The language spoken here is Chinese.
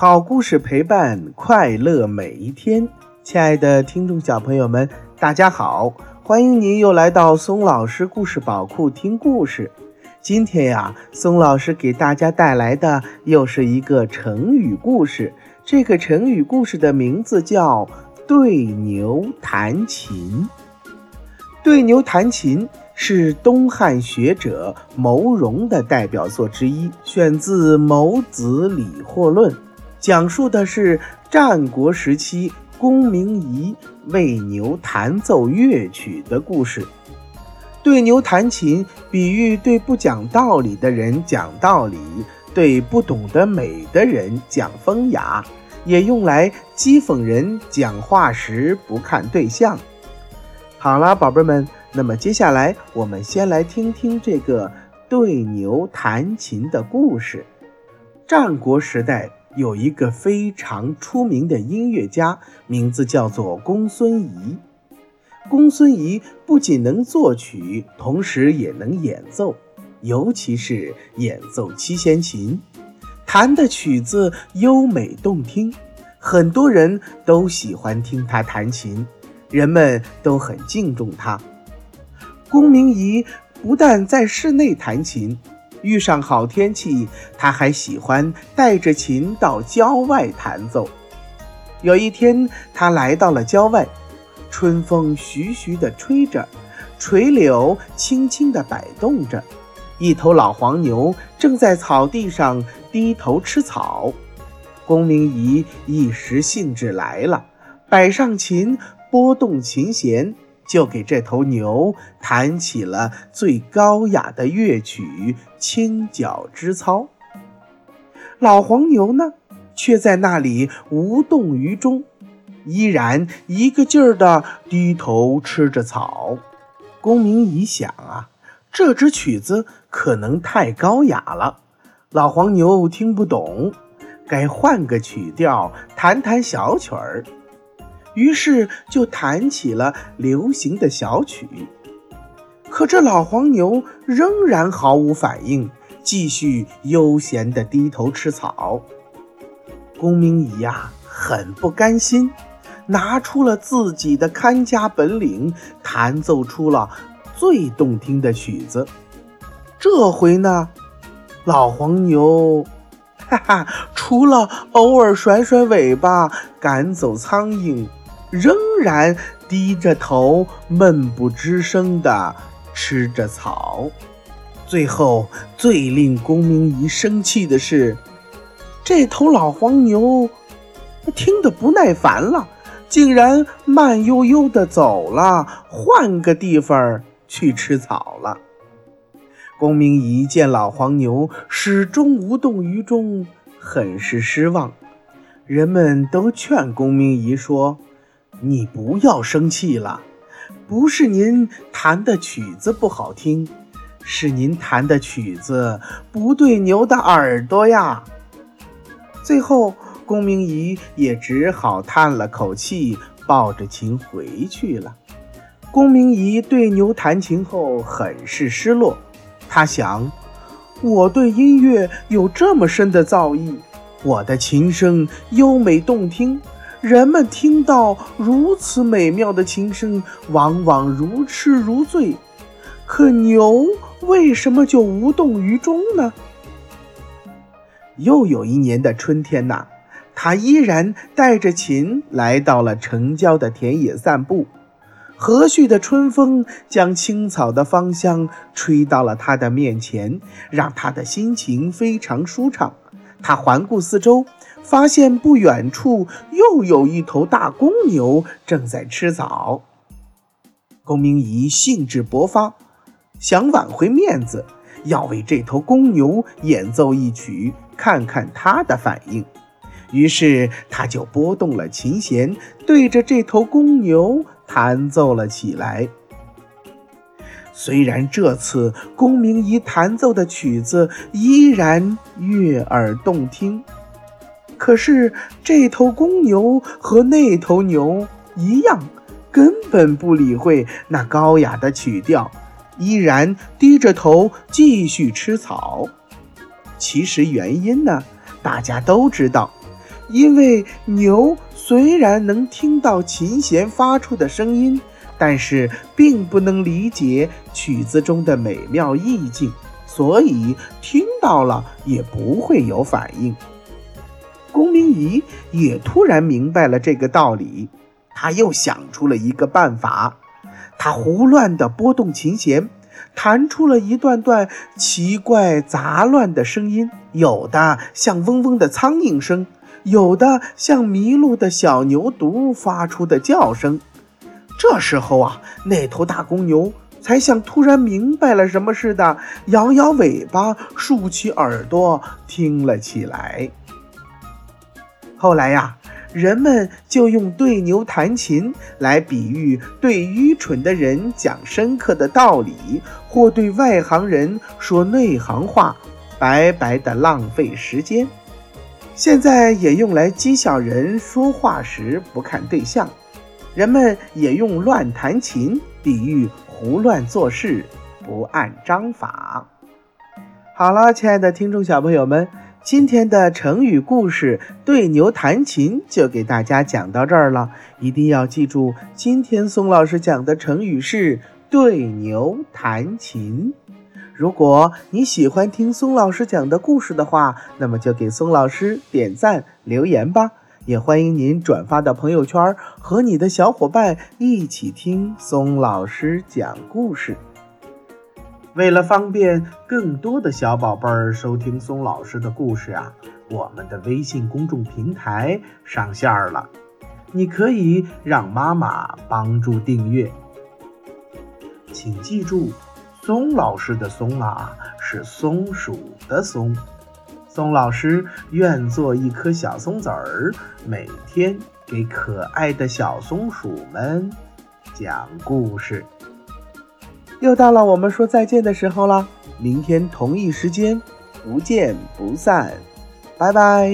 好故事陪伴快乐每一天。亲爱的听众小朋友们，大家好，欢迎您又来到松老师故事宝库听故事。今天呀，松老师给大家带来的又是一个成语故事。这个成语故事的名字叫“对牛弹琴”。对牛弹琴是东汉学者牟荣的代表作之一，选自《牟子理惑论》。讲述的是战国时期公明仪为牛弹奏乐曲的故事。对牛弹琴，比喻对不讲道理的人讲道理，对不懂得美的人讲风雅，也用来讥讽人讲话时不看对象。好了，宝贝们，那么接下来我们先来听听这个对牛弹琴的故事。战国时代。有一个非常出名的音乐家，名字叫做公孙仪。公孙仪不仅能作曲，同时也能演奏，尤其是演奏七弦琴，弹的曲子优美动听，很多人都喜欢听他弹琴，人们都很敬重他。公明仪不但在室内弹琴。遇上好天气，他还喜欢带着琴到郊外弹奏。有一天，他来到了郊外，春风徐徐地吹着，垂柳轻轻地摆动着，一头老黄牛正在草地上低头吃草。公明仪一时兴致来了，摆上琴，拨动琴弦。就给这头牛弹起了最高雅的乐曲《清角之操》。老黄牛呢，却在那里无动于衷，依然一个劲儿地低头吃着草。公明仪想啊，这支曲子可能太高雅了，老黄牛听不懂，该换个曲调，弹弹小曲儿。于是就弹起了流行的小曲，可这老黄牛仍然毫无反应，继续悠闲地低头吃草。公明仪呀，很不甘心，拿出了自己的看家本领，弹奏出了最动听的曲子。这回呢，老黄牛，哈哈，除了偶尔甩甩尾巴赶走苍蝇。仍然低着头，闷不吱声地吃着草。最后，最令公明仪生气的是，这头老黄牛听得不耐烦了，竟然慢悠悠地走了，换个地方去吃草了。公明仪见老黄牛始终无动于衷，很是失望。人们都劝公明仪说。你不要生气了，不是您弹的曲子不好听，是您弹的曲子不对牛的耳朵呀。最后，公明仪也只好叹了口气，抱着琴回去了。公明仪对牛弹琴后很是失落，他想：我对音乐有这么深的造诣，我的琴声优美动听。人们听到如此美妙的琴声，往往如痴如醉。可牛为什么就无动于衷呢？又有一年的春天呐，他依然带着琴来到了城郊的田野散步。和煦的春风将青草的芳香吹到了他的面前，让他的心情非常舒畅。他环顾四周。发现不远处又有一头大公牛正在吃草。公明仪兴致勃发，想挽回面子，要为这头公牛演奏一曲，看看它的反应。于是他就拨动了琴弦，对着这头公牛弹奏了起来。虽然这次公明仪弹奏的曲子依然悦耳动听。可是这头公牛和那头牛一样，根本不理会那高雅的曲调，依然低着头继续吃草。其实原因呢，大家都知道，因为牛虽然能听到琴弦发出的声音，但是并不能理解曲子中的美妙意境，所以听到了也不会有反应。公明仪也突然明白了这个道理，他又想出了一个办法，他胡乱地拨动琴弦。弹出了一段段奇怪杂乱的声音，有的像嗡嗡的苍蝇声，有的像迷路的小牛犊发出的叫声。这时候啊，那头大公牛才像突然明白了什么似的，摇摇尾巴，竖起耳朵听了起来。后来呀。人们就用对牛弹琴来比喻对愚蠢的人讲深刻的道理，或对外行人说内行话，白白的浪费时间。现在也用来讥笑人说话时不看对象。人们也用乱弹琴比喻胡乱做事，不按章法。好了，亲爱的听众小朋友们。今天的成语故事《对牛弹琴》就给大家讲到这儿了，一定要记住，今天松老师讲的成语是“对牛弹琴”。如果你喜欢听松老师讲的故事的话，那么就给松老师点赞留言吧，也欢迎您转发到朋友圈，和你的小伙伴一起听松老师讲故事。为了方便更多的小宝贝儿收听松老师的故事啊，我们的微信公众平台上线了，你可以让妈妈帮助订阅。请记住，松老师的“松”啊是松鼠的“松”。宋老师愿做一颗小松子儿，每天给可爱的小松鼠们讲故事。又到了我们说再见的时候了，明天同一时间不见不散，拜拜。